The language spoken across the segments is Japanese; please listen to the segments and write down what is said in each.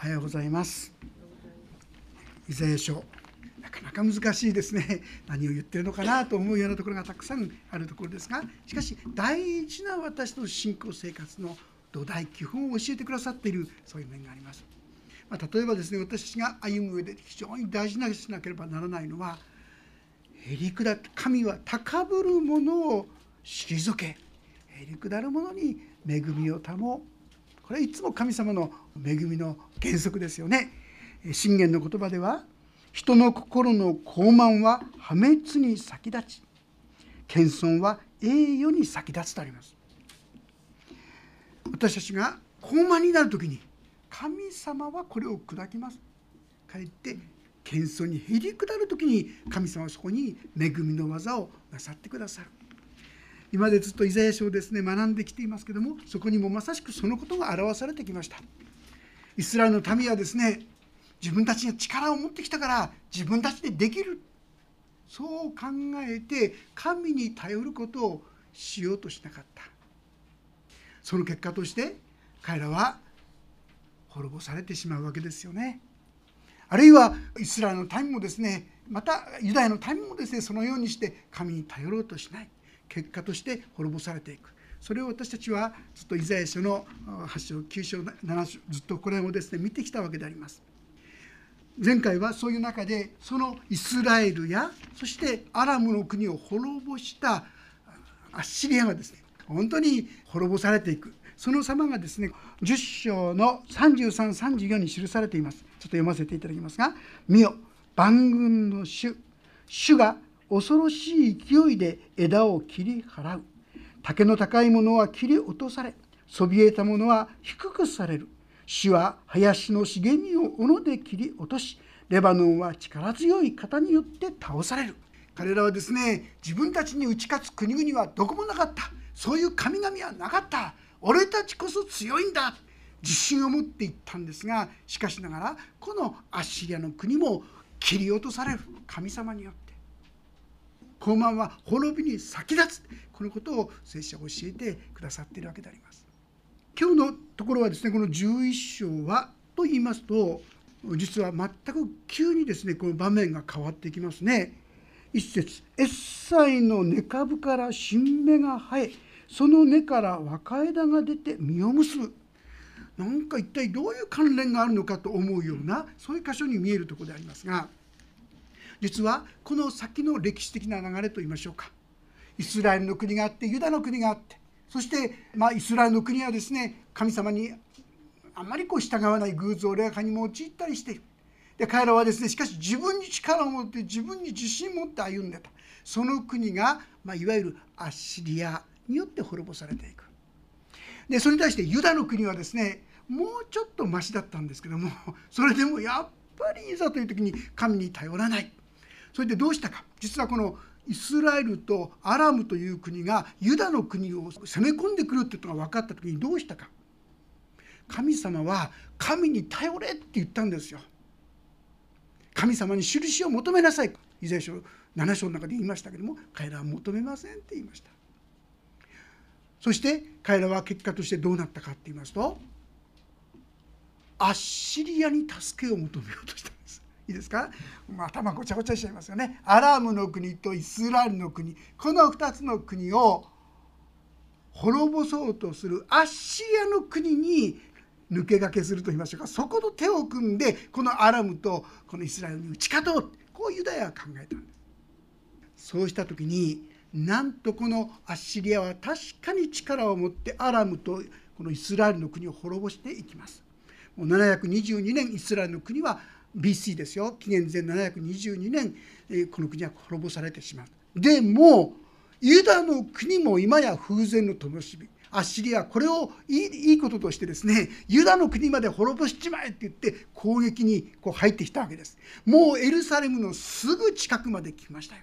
おはようございます。イザヤ書なかなか難しいですね。何を言ってるのかなと思うようなところがたくさんあるところですがしかし大事な私の信仰生活の土台基本を教えてくださっているそういう面があります、まあ、例えばですね私が歩む上で非常に大事なしなければならないのはへりくだ神は高ぶる者を退けへりくだる者に恵みを保これはいつも神様の恵みの原則ですよね。信玄の言葉では人の心の高慢は破滅に先立ち謙遜は栄誉に先立つとあります。私たちが高慢になる時に神様はこれを砕きます。かえって謙遜にへりくだる時に神様はそこに恵みの技をなさってくださる。今までずっとイザヤ書をですね学んできていますけどもそこにもまさしくそのことが表されてきましたイスラエルの民はですね自分たちが力を持ってきたから自分たちでできる。そう考えて神に頼ることをしようとしなかった。その結果として彼らは滅ぼされてしまうわけですよね。あるいはイスラエルの民もですねまたユダヤの民もですねそのようにして神に頼ろうとしない。結果として滅ぼされていく。それを私たちはずっとイザヤ書の8章9章7章ずっとこれをですね見てきたわけであります。前回はそういう中でそのイスラエルやそしてアラムの国を滅ぼしたアッシリアがですね本当に滅ぼされていく。その様がですね10章の3334に記されています。ちょっと読ませていただきますが「見よ万軍の主主が恐ろしい勢いで枝を切り払う。竹の高いものは切り落とされそびえたものは低くされる。主は林の茂みを斧で切り落としレバノンは力強い方によって倒される。彼らはですね自分たちに打ち勝つ国々はどこもなかった。そういう神々はなかった。俺たちこそ強いんだ。自信を持っていったんですがしかしながらこのアッシリアの国も切り落とされる。神様によって高慢は滅びに先立つ。このことを聖書は教えてくださっているわけであります。今日のところはですねこの11章はと言いますと実は全く急にですねこの場面が変わってきますね。一節「エッサイの根株から新芽が生えその根から若枝が出て実を結ぶ」なんか一体どういう関連があるのかと思うようなそういう箇所に見えるところでありますが実はこの先の歴史的な流れといいましょうか。イスラエルの国があってユダの国があってそして、まあ、イスラエルの国はですね神様にあんまりこう従わない偶像霊化に陥ったりしているで彼らはですねしかし自分に力を持って自分に自信を持って歩んでた。その国が、まあ、いわゆるアッシリアによって滅ぼされていく。でそれに対してユダの国はですねもうちょっとマシだったんですけどもそれでもやっぱりいざという時に神に頼らない。それでどうしたか。実はこのイスラエルとアラムという国がユダの国を攻め込んでくるっていうのが分かった時にどうしたか。神様は神に頼れって言ったんですよ。神様に印を求めなさい。以前書7章の中で言いましたけども彼らは求めませんって言いました。そして彼らは結果としてどうなったかって言いますとアッシリアに助けを求めようとしたんです。いいですか、ま、頭ごちゃごちゃしちゃいますよね。アラームの国とイスラエルの国。この2つの国を滅ぼそうとするアッシリアの国に抜け駆けすると言いましょうか。そこと手を組んでこのアラムとこのイスラエルに打ち勝とう。こうユダヤは考えたんです。そうした時になんとこのアッシリアは確かに力を持ってアラムとこのイスラエルの国を滅ぼしていきます。もう722年イスラエルの国は BC ですよ。紀元前722年この国は滅ぼされてしまう。でもユダの国も今や風前の灯火。アッシリアこれをいいいいこととしてですねユダの国まで滅ぼしちまえって言って攻撃にこう入ってきたわけです。もうエルサレムのすぐ近くまで来ましたよ。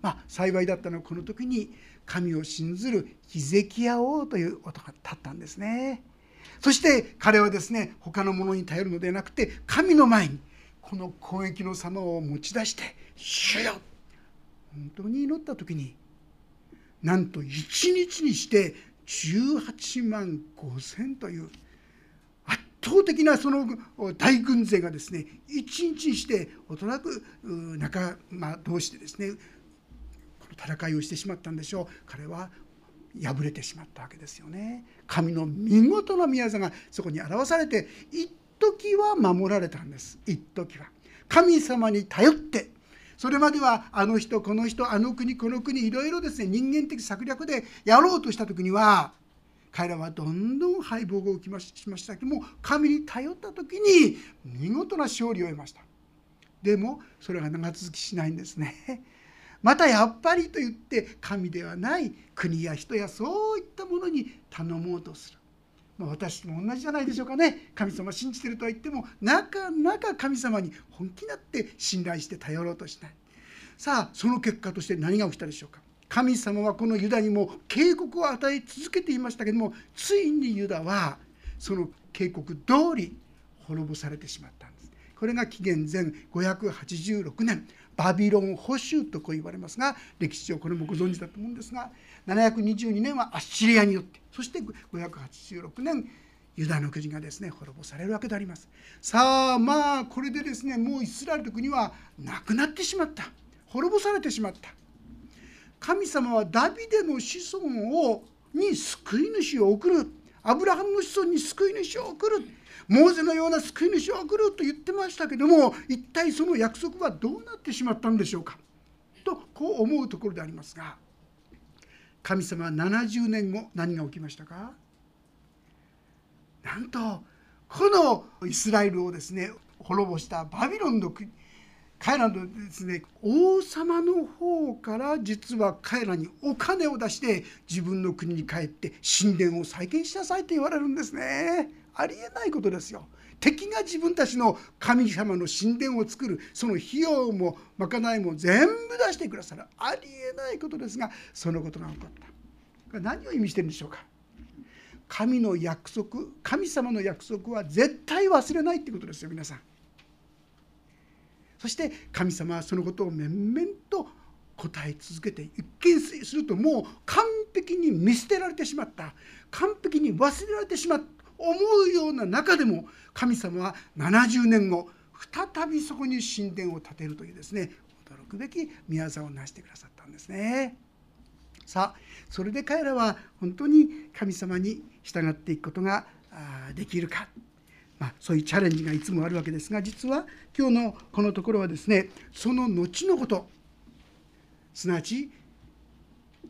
まあ幸いだったのはこの時に神を信ずるヒゼキヤ王という男が立ったんですね。そして彼はですね他のものに頼るのではなくて神の前にこの攻撃の様を持ち出して「主よ!」本当に祈った時になんと1日にして18万5千という圧倒的なその大軍勢がですね一日にしておそらく仲間同士でですねこの戦いをしてしまったんでしょう彼は敗れてしまったわけですよね神の見事な宮座がそこに表されて一時は守られたんです。一時は。神様に頼って。それまではあの人この人あの国この国いろいろですね人間的策略でやろうとした時には彼らはどんどん敗北を受けましました。けども神に頼った時に見事な勝利を得ました。でもそれが長続きしないんですね。またやっぱりと言って神ではない国や人やそういったものに頼もうとする、まあ、私も同じじゃないでしょうかね。神様信じてるとは言ってもなかなか神様に本気になって信頼して頼ろうとしない。さあその結果として何が起きたでしょうか。神様はこのユダにも警告を与え続けていましたけどもついにユダはその警告通り滅ぼされてしまったんです。これが紀元前586年。バビロン捕囚とこう言われますが歴史上これもご存知だと思うんですが722年はアッシリアによってそして586年ユダの国がですね滅ぼされるわけであります。さあまあこれでですねもうイスラエルの国はなくなってしまった。滅ぼされてしまった。神様はダビデの子孫をに救い主を送る。アブラハムの子孫に救い主を送る。モーゼのような救い主を送ると言ってましたけども一体その約束はどうなってしまったんでしょうか？とこう思うところでありますが神様は70年後何が起きましたか？なんとこのイスラエルをですね滅ぼしたバビロンの国彼らのですね王様の方から実は彼らにお金を出して自分の国に帰って神殿を再建しなさいと言われるんですね。ありえないことですよ。敵が自分たちの神様の神殿を作るその費用もまかないも全部出してくださる。ありえないことですがそのことが起こった。何を意味してるんでしょうか。神の約束神様の約束は絶対忘れないってことですよ皆さん。そして神様はそのことを面々と答え続けて一見するともう完璧に見捨てられてしまった。完璧に忘れられてしまった。思うような中でも神様は70年後再びそこに神殿を建てるというですね驚くべき宮沢を成してくださったんですね。さあそれで彼らは本当に神様に従っていくことができるかまあ、そういうチャレンジがいつもあるわけですが実は今日のこのところはですねその後のことすなわち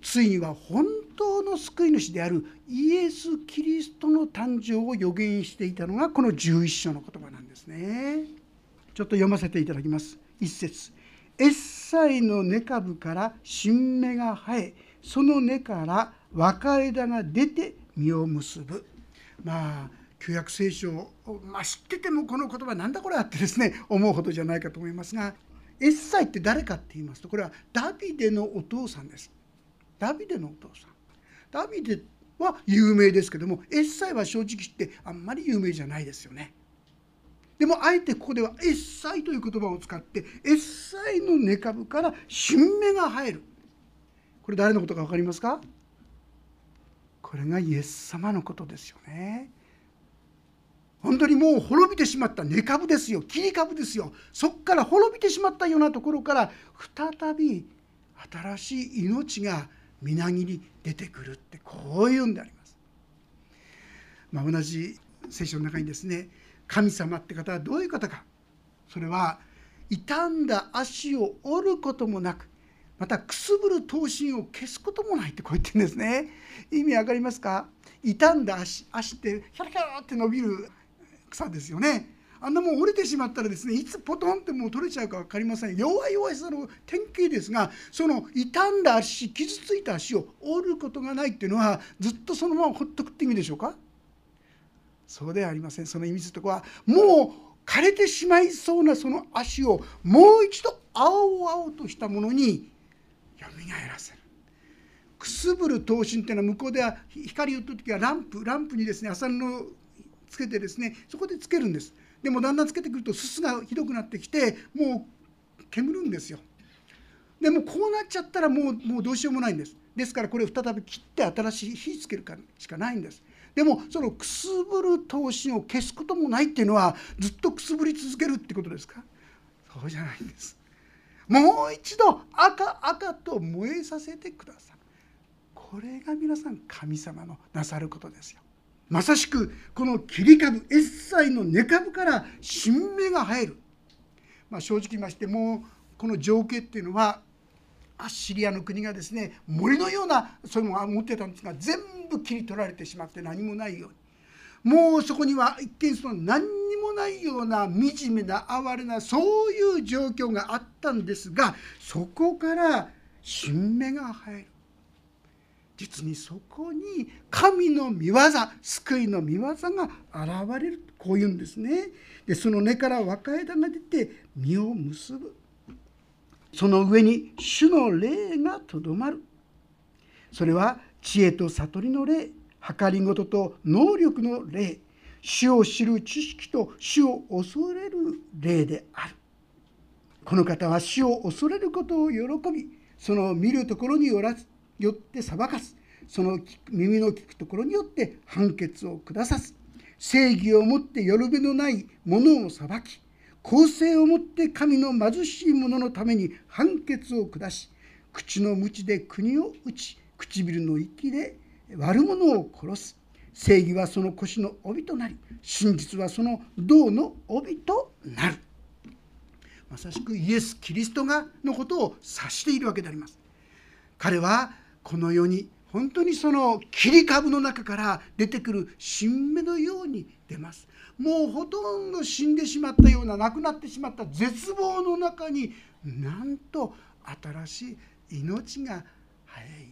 ついには本当の救い主であるイエス・キリストの誕生を予言していたのがこの11章の言葉なんですね。ちょっと読ませていただきます。一節エッサイの根株から新芽が生えその根から若枝が出て実を結ぶまあ旧約聖書を、まあ、知っててもこの言葉なんだこれはってですね思うほどじゃないかと思いますがエッサイって誰かって言いますとこれはダビデのお父さんです。ダビデのお父さん。ダビデは有名ですけどもエッサイは正直言ってあんまり有名じゃないですよね。でもあえてここではエッサイという言葉を使ってエッサイの根株から新芽が生える。これ誰のことか分かりますか？これがイエス様のことですよね。本当にもう滅びてしまった根株ですよ切り株ですよそこから滅びてしまったようなところから再び新しい命がみなぎり出てくるってこういうんであります。まあ、同じ聖書の中にですね神様って方はどういう方か。それは傷んだ足を折ることもなくまたくすぶる刀身を消すこともないってこう言ってるんですね。意味わかりますか？傷んだ足足ってヒャラヒャラって伸びる草ですよね。あんなもん折れてしまったらですねいつポトンってもう取れちゃうか分かりません。弱い弱いさの典型ですがその傷んだ足傷ついた足を折ることがないっていうのはずっとそのままほっとくって意味でしょうか？そうではありません。その意味するとこはもう枯れてしまいそうなその足をもう一度青々としたものによみがえらせる。くすぶる刀身っていうのは向こうでは光を打った時はランプランプにですね朝のつけてですねそこでつけるんです。でもだんだんつけてくるとすすがひどくなってきてもう煙るんですよ。でもこうなっちゃったらもうもうどうしようもないんです。ですからこれを再び切って新しい火つけるかしかないんです。でもそのくすぶる闘心を消すこともないっていうのはずっとくすぶり続けるってことですか？そうじゃないんです。もう一度赤赤と燃えさせてください。これが皆さん神様のなさることですよ。まさしくこの切り株エッサイの根株から新芽が生える、まあ、正直言いましてもうこの情景っていうのはアッシリアの国がですね森のようなそういうものを持ってたんですが全部切り取られてしまって何もないように。もうそこには一見その何にもないような惨めな哀れなそういう状況があったんですがそこから新芽が生える。実にそこに神の御業救いの御業が現れるこういうんですね。でその根から若枝が出て実を結ぶ。その上に主の霊がとどまる。それは知恵と悟りの霊計りごとと能力の霊主を知る知識と主を恐れる霊である。この方は主を恐れることを喜びその見るところによらずよって裁かす。その耳の聞くところによって判決を下さす。正義をもってよるべのないものを裁き公正をもって神の貧しい者のために判決を下し口の鞭で国を打ち唇の息で悪者を殺す。正義はその腰の帯となり真実はその銅の帯となる。まさしくイエス・キリストがのことを指しているわけであります。彼はこの世に本当にその切り株の中から出てくる新芽のように出ますもうほとんど死んでしまったような亡くなってしまった絶望の中になんと新しい命が生え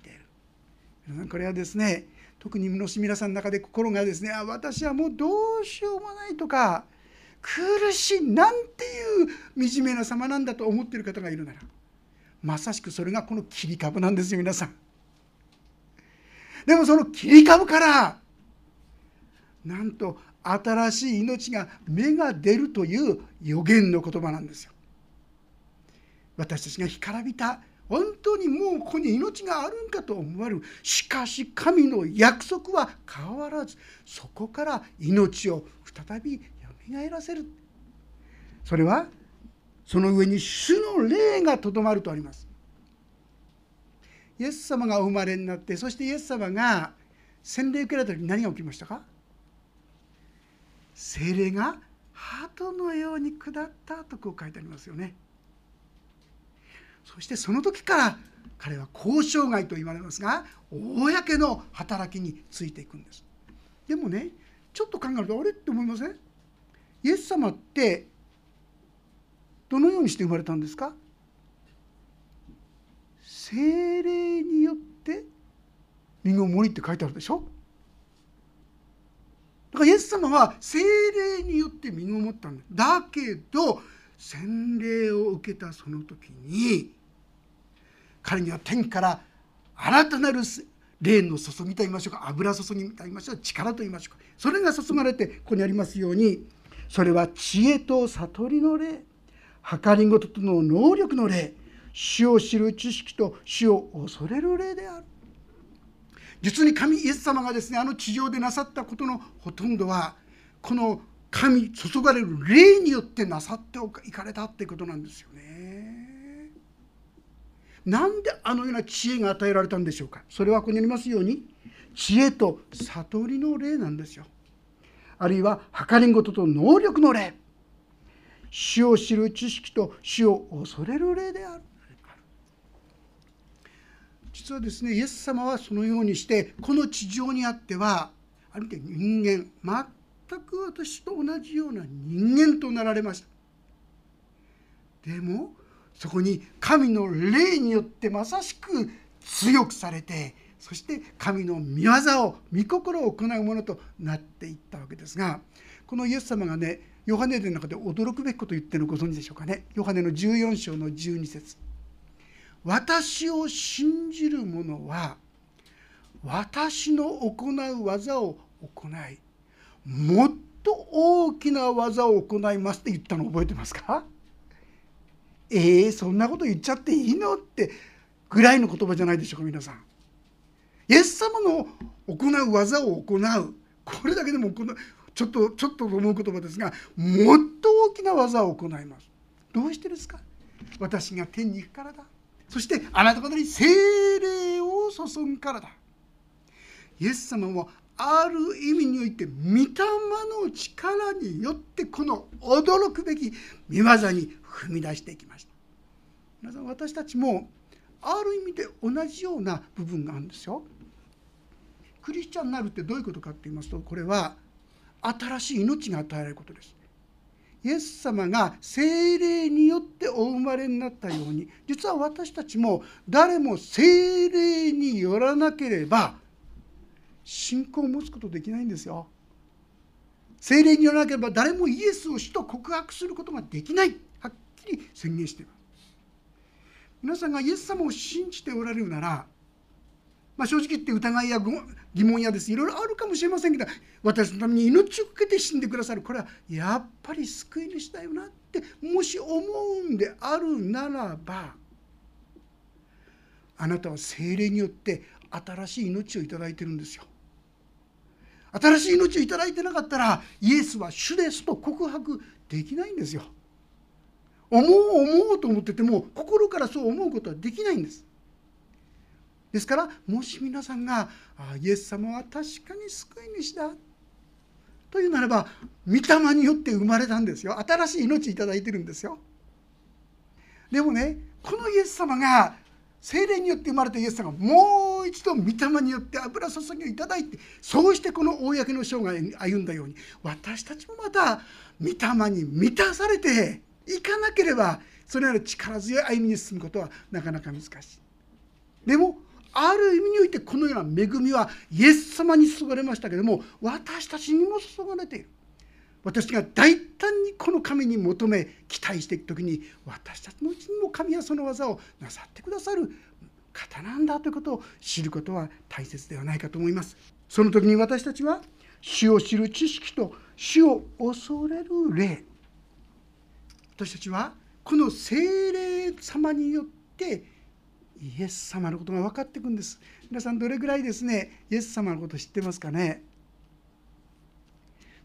出るこれはですね特にむのし皆さんの中で心がですねあ私はもうどうしようもないとか苦しいなんていう惨めな様なんだと思ってる方がいるならまさしくそれがこの切り株なんですよ皆さん。でもその切り株からなんと新しい命が芽が出るという予言の言葉なんですよ。私たちが干からびた本当にもうここに命があるんかと思われる。しかし神の約束は変わらずそこから命を再びよみがえらせる。それはその上に主の霊がとどまるとあります。イエス様がお生まれになってそしてイエス様が洗礼を受けられた時に何が起きましたか？精霊が鳩のように下ったとこう書いてありますよね。そしてその時から彼は交渉外と言われますが公の働きについていくんです。でもねちょっと考えるとあれって思いません？イエス様ってどのようにして生まれたんですか？精霊によって身ごもりって書いてあるでしょ？だからイエス様は精霊によって身ごもったんだ。だけど洗礼を受けたその時に彼には天から新たなる霊の注ぎと言いましょうか油注ぎと言いましょう力と言いましょうか。それが注がれてここにありますようにそれは知恵と悟りの霊計りごととの能力の霊主を知る知識と主を恐れる霊である実に神イエス様がですねあの地上でなさったことのほとんどはこの神注がれる霊によってなさっていかれたってことなんですよね。なんであのような知恵が与えられたんでしょうかそれはここにありますように知恵と悟りの霊なんですよ。あるいは計りごとと能力の霊主を知る知識と主を恐れる霊である。実はですねイエス様はそのようにしてこの地上にあってはある意味人間全く私と同じような人間となられました。でもそこに神の霊によってまさしく強くされてそして神の御業を御心を行うものとなっていったわけですがこのイエス様がねヨハネの中で驚くべきことを言ってるのご存知でしょうかね。ヨハネの14章の12節。私を信じる者は私の行う技を行いもっと大きな技を行いますって言ったの覚えてますか？えー、そんなこと言っちゃっていいのってぐらいの言葉じゃないでしょうか皆さん。イエス様の行う技を行う。これだけでもこのちょっとちょっと思う言葉ですがもっと大きな技を行います。どうしてですか？私が天に行くからだ。そしてあなた方に精霊を注ぐからだ。イエス様もある意味において御霊の力によってこの驚くべき見業に踏み出していきました。皆さん私たちもある意味で同じような部分があるんですよ。クリスチャンになるってどういうことかって言いますとこれは新しい命が与えられることです。イエス様が精霊によってお生まれになったように実は私たちも誰も精霊によらなければ信仰を持つことできないんですよ。精霊によらなければ誰もイエスを主と告白することができないはっきり宣言しています。皆さんがイエス様を信じておられるなら、まあ、正直言って疑いや疑問やですいろいろあるかもしれませんけど私のために命を懸けて死んでくださるこれはやっぱり救い主だよなってもし思うんであるならばあなたは精霊によって新しい命をいただいてるんですよ。新しい命をいただいてなかったらイエスは主ですと告白できないんですよ。思う思うと思ってても心からそう思うことはできないんです。ですからもし皆さんが「イエス様は確かに救い主だ」というならば御霊によって生まれたんですよ新しい命いただいてるんですよ。でもねこのイエス様が精霊によって生まれたイエス様がもう一度御霊によって油注ぎをいただいてそうしてこの公の生涯に歩んだように私たちもまた御霊に満たされていかなければそれなら力強い歩みに進むことはなかなか難しい。でもある意味においてこのような恵みはイエス様に注がれましたけども私たちにも注がれている。私が大胆にこの神に求め期待していく時に私たちのうちにも神はその技をなさってくださる方なんだということを知ることは大切ではないかと思います。その時に私たちは主を知る知識と主を恐れる霊私たちはこの精霊様によってイエス様のことが分かっていくんです。皆さんどれぐらいですねイエス様のこと知ってますかね？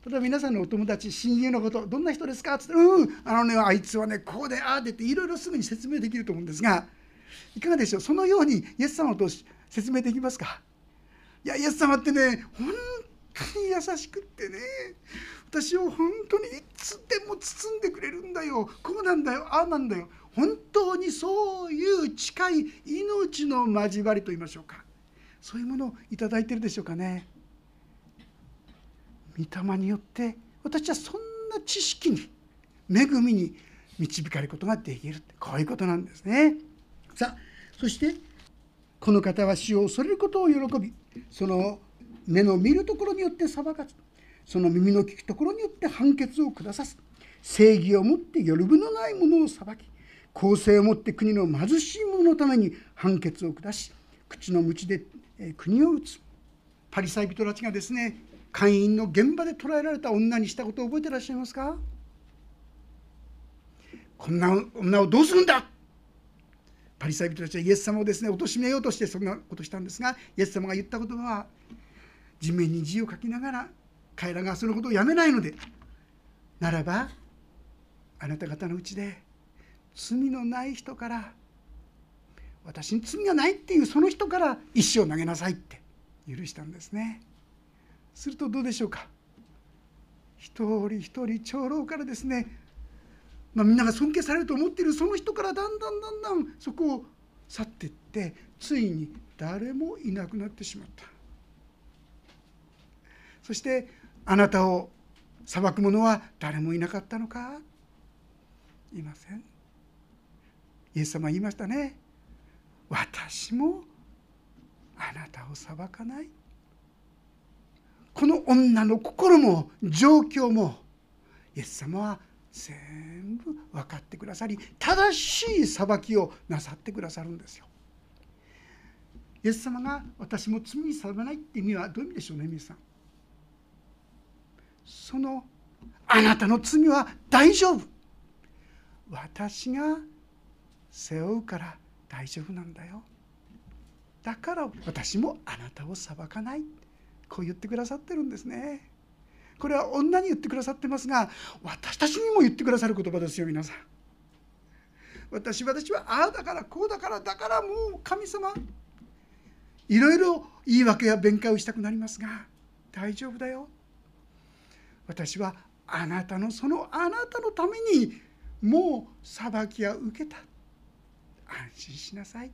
例えば皆さんのお友達親友のことどんな人ですか？って言ったら「うんあのねあいつはねこうでああで」っていろいろすぐに説明できると思うんですがいかがでしょう？そのようにイエス様と説明できますか？いやイエス様ってね本当に優しくってね私を本当にいつでも包んでくれるんだよ。こうなんだよああなんだよ。本当にそういう近い命の交わりと言いましょうかそういうものをいただいてるでしょうかね。御霊によって私はそんな知識に恵みに導かれることができるこういうことなんですね。さあそしてこの方は死を恐れることを喜びその目の見るところによって裁かずその耳の聞くところによって判決を下さす正義をもってよるぶのないものを裁き公正をもって国の貧しい者のために判決を下し口の鞭で国を打つ。パリサイ人たちがですね会員の現場で捕らえられた女にしたことを覚えてらっしゃいますか？こんな女をどうするんだ？パリサイ人たちはイエス様をですね貶めようとしてそんなことしたんですがイエス様が言ったことは地面に字を書きながら彼らがそのことをやめないのでならばあなた方のうちで罪のない人から私に罪がないっていうその人から石を投げなさいって許したんですね。するとどうでしょうか。一人一人長老からですね、まあ、みんなが尊敬されると思っているその人からだんだんだんだんそこを去っていってついに誰もいなくなってしまった。そしてあなたを裁く者は誰もいなかったのか？いません。イエス様は言いましたね私もあなたを裁かないこの女の心も状況もイエス様は全部分かってくださり正しい裁きをなさってくださるんですよ。イエス様が私も罪にさばないって意味はどういう意味でしょうね皆さん。そのあなたの罪は大丈夫私が背負うから大丈夫なんだよ。だから私もあなたを裁かない。こう言ってくださってるんですね。これは女に言ってくださってますが私たちにも言ってくださる言葉ですよ皆さん。私私はああだからこうだからだからもう神様。いろいろ言い訳や弁解をしたくなりますが大丈夫だよ。私はあなたのそのあなたのためにもう裁きは受けた。安心しなさい。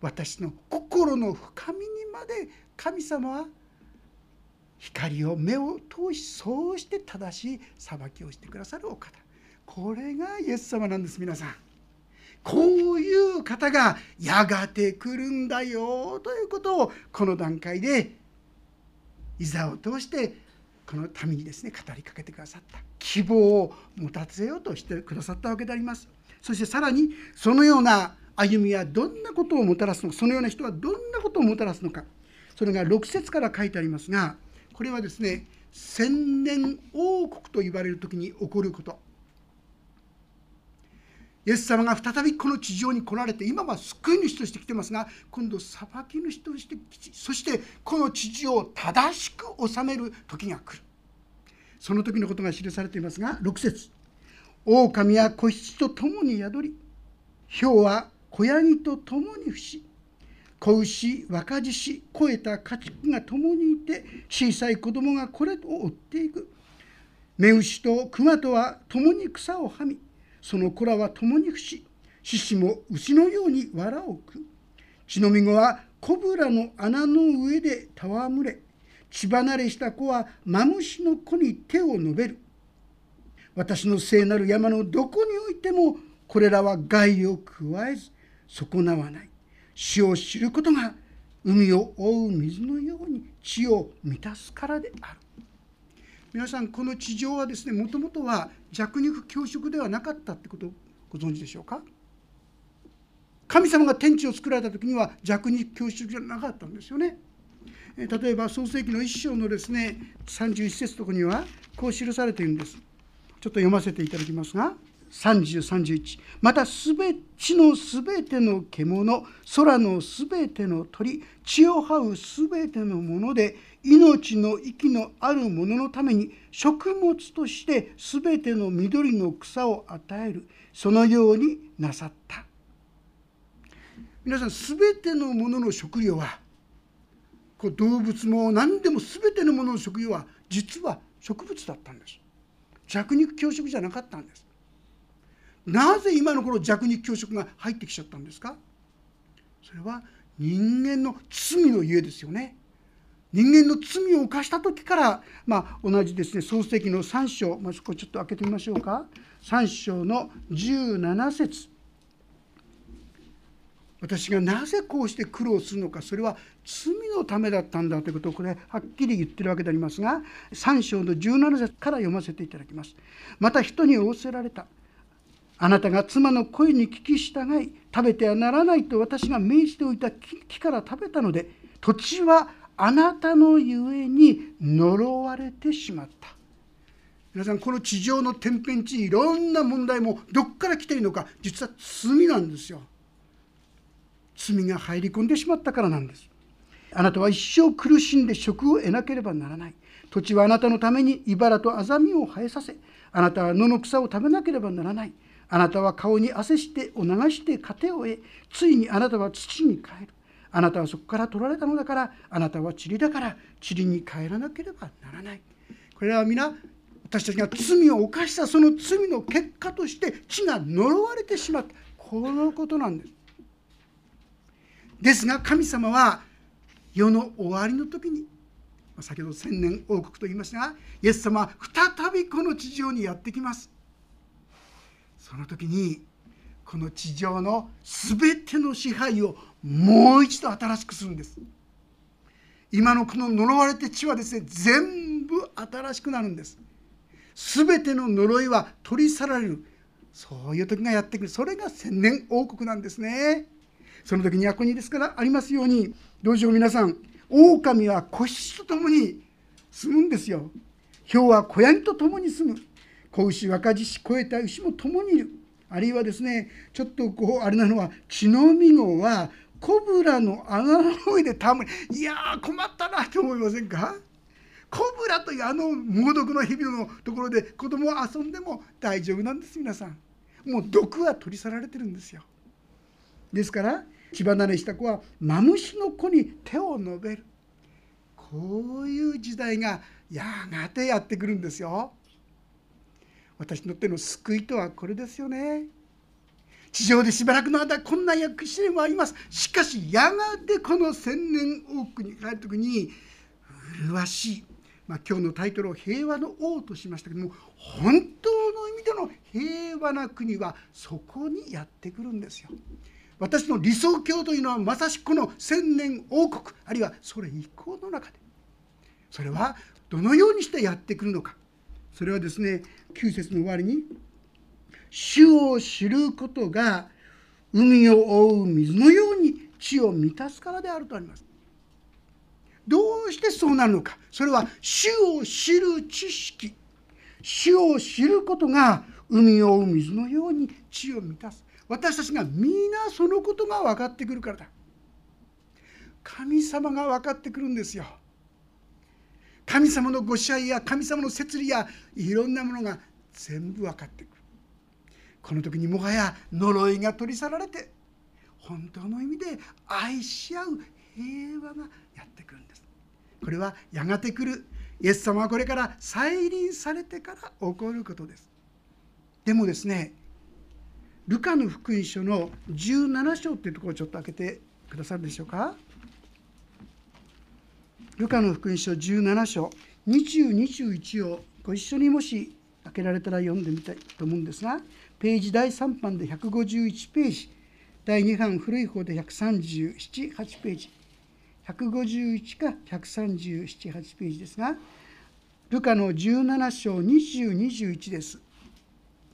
私の心の深みにまで神様は光を目を通しそうして正しい裁きをしてくださるお方。これがイエス様なんです皆さん。こういう方がやがて来るんだよということをこの段階でいざを通してこの民にですね語りかけてくださった。希望を持たせようとしてくださったわけであります。そしてさらにそのような歩みはどんなことをもたらすのかそのような人はどんなことをもたらすのか。それが6節から書いてありますがこれはですね千年王国と言われる時に起こること。イエス様が再びこの地上に来られて今は救い主として来てますが今度裁き主としてそしてこの地上を正しく治める時が来る。その時のことが記されていますが6節。狼は子羊と共に宿り豹は子ヤギと共に伏し子牛若獅子肥えた家畜が共にいて小さい子供がこれを追っていく。目牛と熊とは共に草をはみその子らは共に伏し獅子も牛のように藁を食う。血のみ子はコブラの穴の上で戯れ血離れした子はマムシの子に手を伸べる。私の聖なる山のどこにおいてもこれらは害を加えず損なわない。死を知ることが海を覆う水のように血を満たすからである。皆さんこの地上はですねもともとは弱肉強食ではなかったってことをご存知でしょうか？神様が天地を作られた時には弱肉強食じゃなかったんですよね。例えば創世紀の一章のですね31節とこにはこう記されているんです。ちょっと読ませていただきますが3031またすべ地のすべての獣空のすべての鳥血を這うすべてのもので命の息のあるもののために食物としてすべての緑の草を与える。そのようになさった。皆さんすべてのものの食料はこう動物も何でもすべてのものの食料は実は植物だったんです。弱肉強食じゃなかったんです。なぜ今の頃弱肉強食が入ってきちゃったんですか？それは人間の罪のゆえですよね。人間の罪を犯した時から、まあ、同じですね創世記の3章、まあ、そこちょっと開けてみましょうか。3章の17節。私がなぜこうして苦労するのかそれは罪のためだったんだということをこれはっきり言ってるわけでありますが3章の17節から読ませていただきます。また人に仰せられた。あなたが妻の声に聞き従い食べてはならないと私が命じておいた木から食べたので土地はあなたのゆえに呪われてしまった。皆さんこの地上の天変地異いろんな問題もどっから来ているのか実は罪なんですよ。罪が入り込んでしまったからなんです。あなたは一生苦しんで職を得なければならない。土地はあなたのために茨とアザミを生えさせあなたは野の草を食べなければならない。あなたは顔に汗してを流して糧を得ついにあなたは土に帰る。あなたはそこから取られたのだからあなたは塵だから塵に帰らなければならない。これは皆私たちが罪を犯したその罪の結果として地が呪われてしまった。このことなんです。ですが神様は世の終わりの時に先ほど千年王国と言いましたがイエス様は再びこの地上にやってきます。その時にこの地上の全ての支配をもう一度新しくするんです。今のこの呪われて地はですね全部新しくなるんです。全ての呪いは取り去られる。そういう時がやってくる。それが千年王国なんですね。その時に役にですからありますようにどうしよう皆さん狼は子羊と共に住むんですよ。豹は子ヤギと共に住む。子牛若獅子超えた牛も共にいる。あるいはですねちょっとこうあれなのは血のみ子はコブラの穴の上で戯れいやー困ったなと思いませんか？コブラというあの猛毒の蛇のところで子供は遊んでも大丈夫なんです皆さん。もう毒は取り去られてるんですよ。ですから血離れした子はマムシの子に手を伸べる。こういう時代がやがてやってくるんですよ。私の手の救いとはこれですよね。地上でしばらくの間こんな薬試練もあります。しかしやがてこの千年王国に帰る時に麗しい、まあ、今日のタイトルを「平和の王」としましたけども本当の意味での平和な国はそこにやってくるんですよ。私の理想郷というのはまさしくこの千年王国あるいはそれ以降の中で。それはどのようにしてやってくるのか。それはですね9節の終わりに「主を知ることが海を覆う水のように地を満たすからである」とあります。どうしてそうなるのか。それは主を知る知識。主を知ることが海を覆う水のように地を満たす。私たちが皆そのことが分かってくるからだ。神様が分かってくるんですよ。神様のご支配や神様の摂理やいろんなものが全部分かってくる。この時にもはや呪いが取り去られて本当の意味で愛し合う平和がやってくるんです。これはやがて来るイエス様はこれから再臨されてから起こることです。でもですねルカの福音書の17章っていうところをちょっと開けてくださるでしょうか。ルカの福音書17章2021をご一緒にもし開けられたら読んでみたいと思うんですがページ第3版で151ページ第2版古い方で1378ページ151か1378ページですがルカの17章2021です。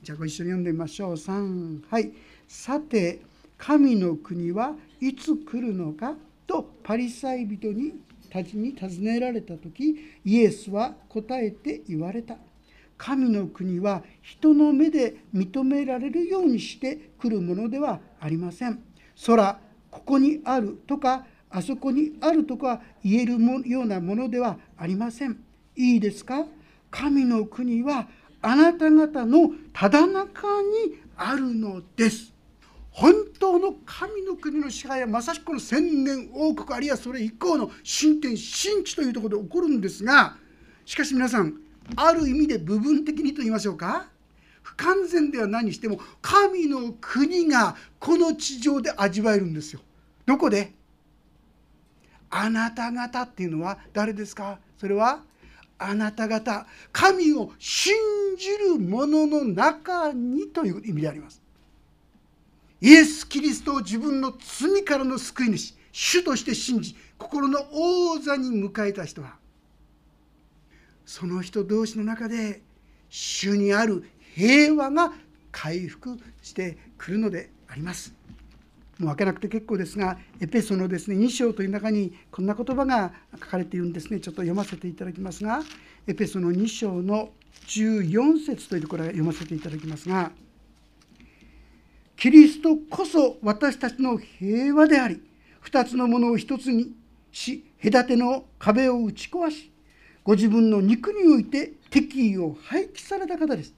じゃあご一緒に読んでみましょう。3はい。さて神の国はいつ来るのかとパリサイ人にたちに尋ねられた時イエスは答えて言われた。神の国は人の目で認められるようにして来るものではありません。空ここにあるとかあそこにあるとか言えるようなものではありません。いいですか？神の国はあなた方のただ中にあるのです。本当の神の国の支配はまさしくこの千年王国あるいはそれ以降の新天新地というところで起こるんですがしかし皆さんある意味で部分的にと言いましょうか？不完全では何にしても神の国がこの地上で味わえるんですよ。どこで？あなた方っていうのは誰ですか？それはあなた方神を信じる者の中にという意味でありますイエス・キリストを自分の罪からの救い主主として信じ心の王座に迎えた人はその人同士の中で主にある平和が回復してくるのであります。もう開けなくて結構ですがエペソのですね2章という中にこんな言葉が書かれているんですねちょっと読ませていただきますがエペソの2章の14節というところを読ませていただきますがキリストこそ私たちの平和であり2つのものを一つにし隔ての壁を打ち壊しご自分の肉において敵意を廃棄された方です。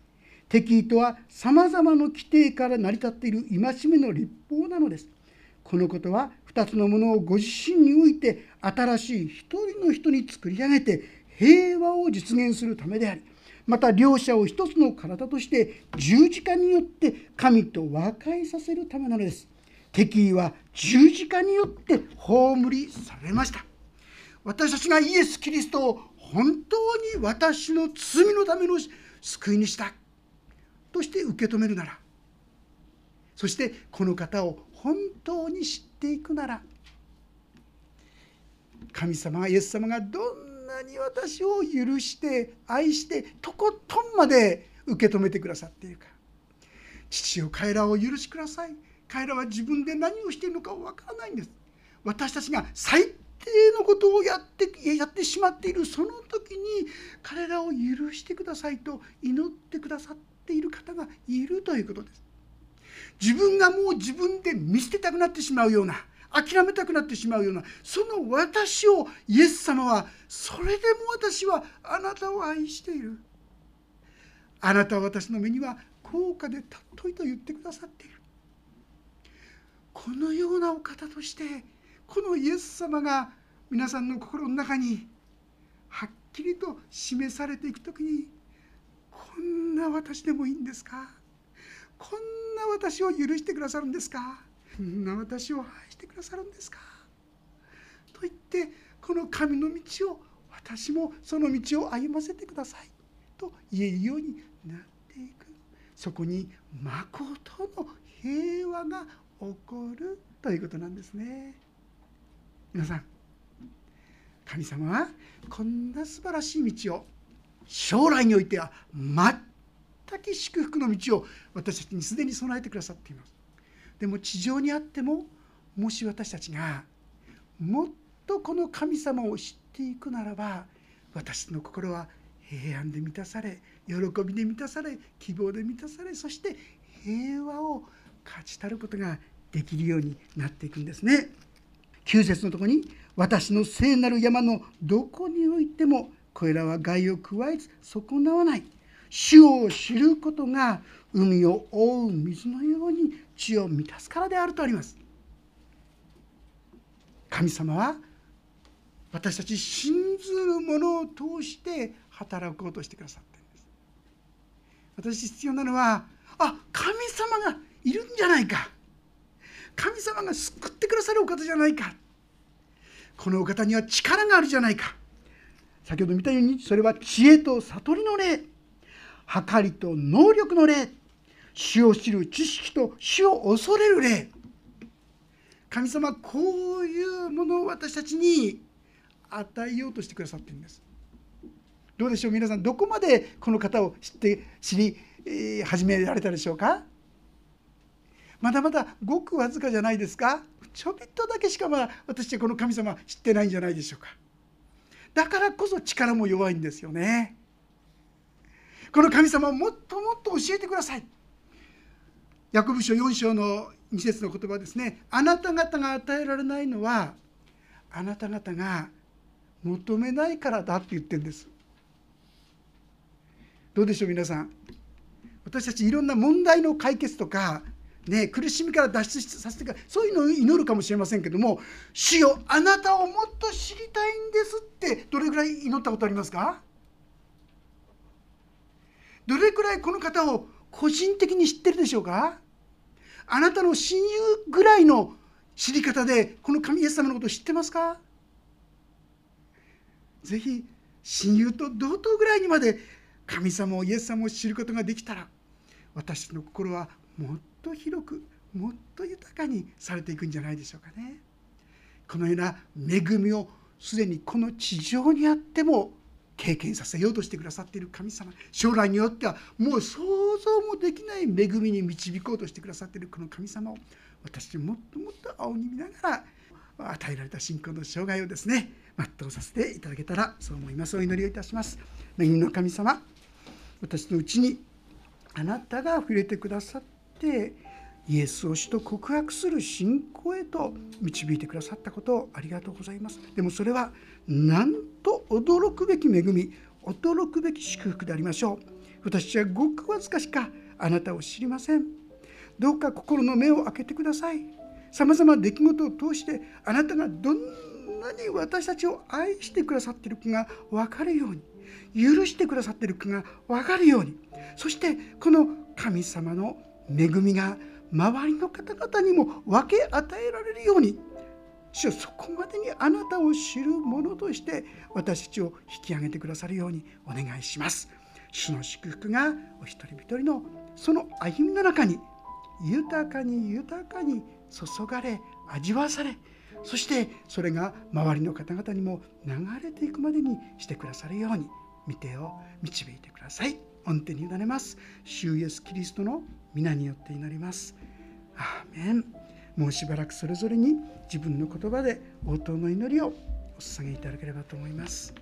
敵意とはさまざまな規定から成り立っている戒めの立法なのです。このことは2つのものをご自身において新しい一人の人に作り上げて平和を実現するためでありまた両者を一つの体として十字架によって神と和解させるためなのです。敵意は十字架によって葬りされました。私たちがイエス・キリストを本当に私の罪のための救いにしたとして受け止めるなら。そしてこの方を本当に知っていくなら。神様がイエス様がどんなに私を許して愛してとことんまで受け止めてくださっているか。父よ彼らを許しください。彼らは自分で何をしているのかわからないんです。私たちが最低のことをやってやってしまっているその時に彼らを許してくださいと祈ってくださっている方がいるということです。自分がもう自分で見捨てたくなってしまうような諦めたくなってしまうようなその私をイエス様はそれでも私はあなたを愛しているあなたは私の目には高価で尊いと言ってくださっているこのようなお方としてこのイエス様が皆さんの心の中にはっきりと示されていく時にこんな私でもいいんですか？こんな私を許してくださるんですか？こんな私を愛してくださるんですか？と言ってこの神の道を私もその道を歩ませてください。と言えるようになっていく。そこにまことの平和が起こるということなんですね。皆さん神様はこんな素晴らしい道を将来においては全く祝福の道を私たちにすでに備えてくださっていますでも地上にあってももし私たちがもっとこの神様を知っていくならば私の心は平安で満たされ喜びで満たされ希望で満たされそして平和を勝ちたることができるようになっていくんですね。9節のとこに「私の聖なる山のどこにおいてもこれらは害を加えず損なわない」「主を知ることが海を覆う水のように地を満たすからである」とあります。神様は私たち信ずる者を通して働こうとしてくださっているんです。私必要なのはあ神様がいるんじゃないか。神様が救ってくださるお方じゃないか。このお方には力があるじゃないか。先ほど見たようにそれは知恵と悟りの霊。計りと能力の霊。主を知る知識と主を恐れる霊。神様こういうものを私たちに与えようとしてくださってるんです。どうでしょう皆さんどこまでこの方を知って知り始められたでしょうか？まだまだごくわずかじゃないですか？ちょびっとだけしかまだ私はこの神様知ってないんじゃないでしょうか？だからこそ力も弱いんですよね。この神様をもっともっと教えてください。ヤコブ書4章の2節の言葉ですね。あなた方が与えられないのはあなた方が求めないからだって言ってるんです。どうでしょう皆さん。私たちいろんな問題の解決とかね、苦しみから脱出させてからそういうのを祈るかもしれませんけども「主よあなたをもっと知りたいんです」ってどれぐらい祈ったことありますか？どれくらいこの方を個人的に知ってるでしょうか？あなたの親友ぐらいの知り方でこの神イエス様のことを知ってますか？ぜひ親友と同等ぐらいにまで神様をイエス様を知ることができたら私の心はもっと広くもっと豊かにされていくんじゃないでしょうかね。このような恵みをすでにこの地上にあっても経験させようとしてくださっている神様。将来によってはもう想像もできない恵みに導こうとしてくださっているこの神様を私もっともっと青に見ながら与えられた信仰の生涯をですね全うさせていただけたらそう思います。お祈りをいたします。恵みの神様私のうちにあなたが触れてくださってイエスを主と告白する信仰へと導いてくださったことをありがとうございます。でもそれはなんと驚くべき恵み驚くべき祝福でありましょう。私はごくわずかしかあなたを知りません。どうか心の目を開けてください。さまざまな出来事を通してあなたがどんなに私たちを愛してくださっているかが分かるように許してくださっているかが分かるようにそしてこの神様の恵みが周りの方々にも分け与えられるように主そこまでにあなたを知る者として私たちを引き上げてくださるようにお願いします。主の祝福がお一人一人のその歩みの中に豊かに豊かに注がれ味わわされそしてそれが周りの方々にも流れていくまでにしてくださるように見てを導いてください。御手に委ねます。主イエスキリストの皆によって祈ります。アーメンもうしばらくそれぞれに自分の言葉で応答の祈りをお捧げいただければと思います。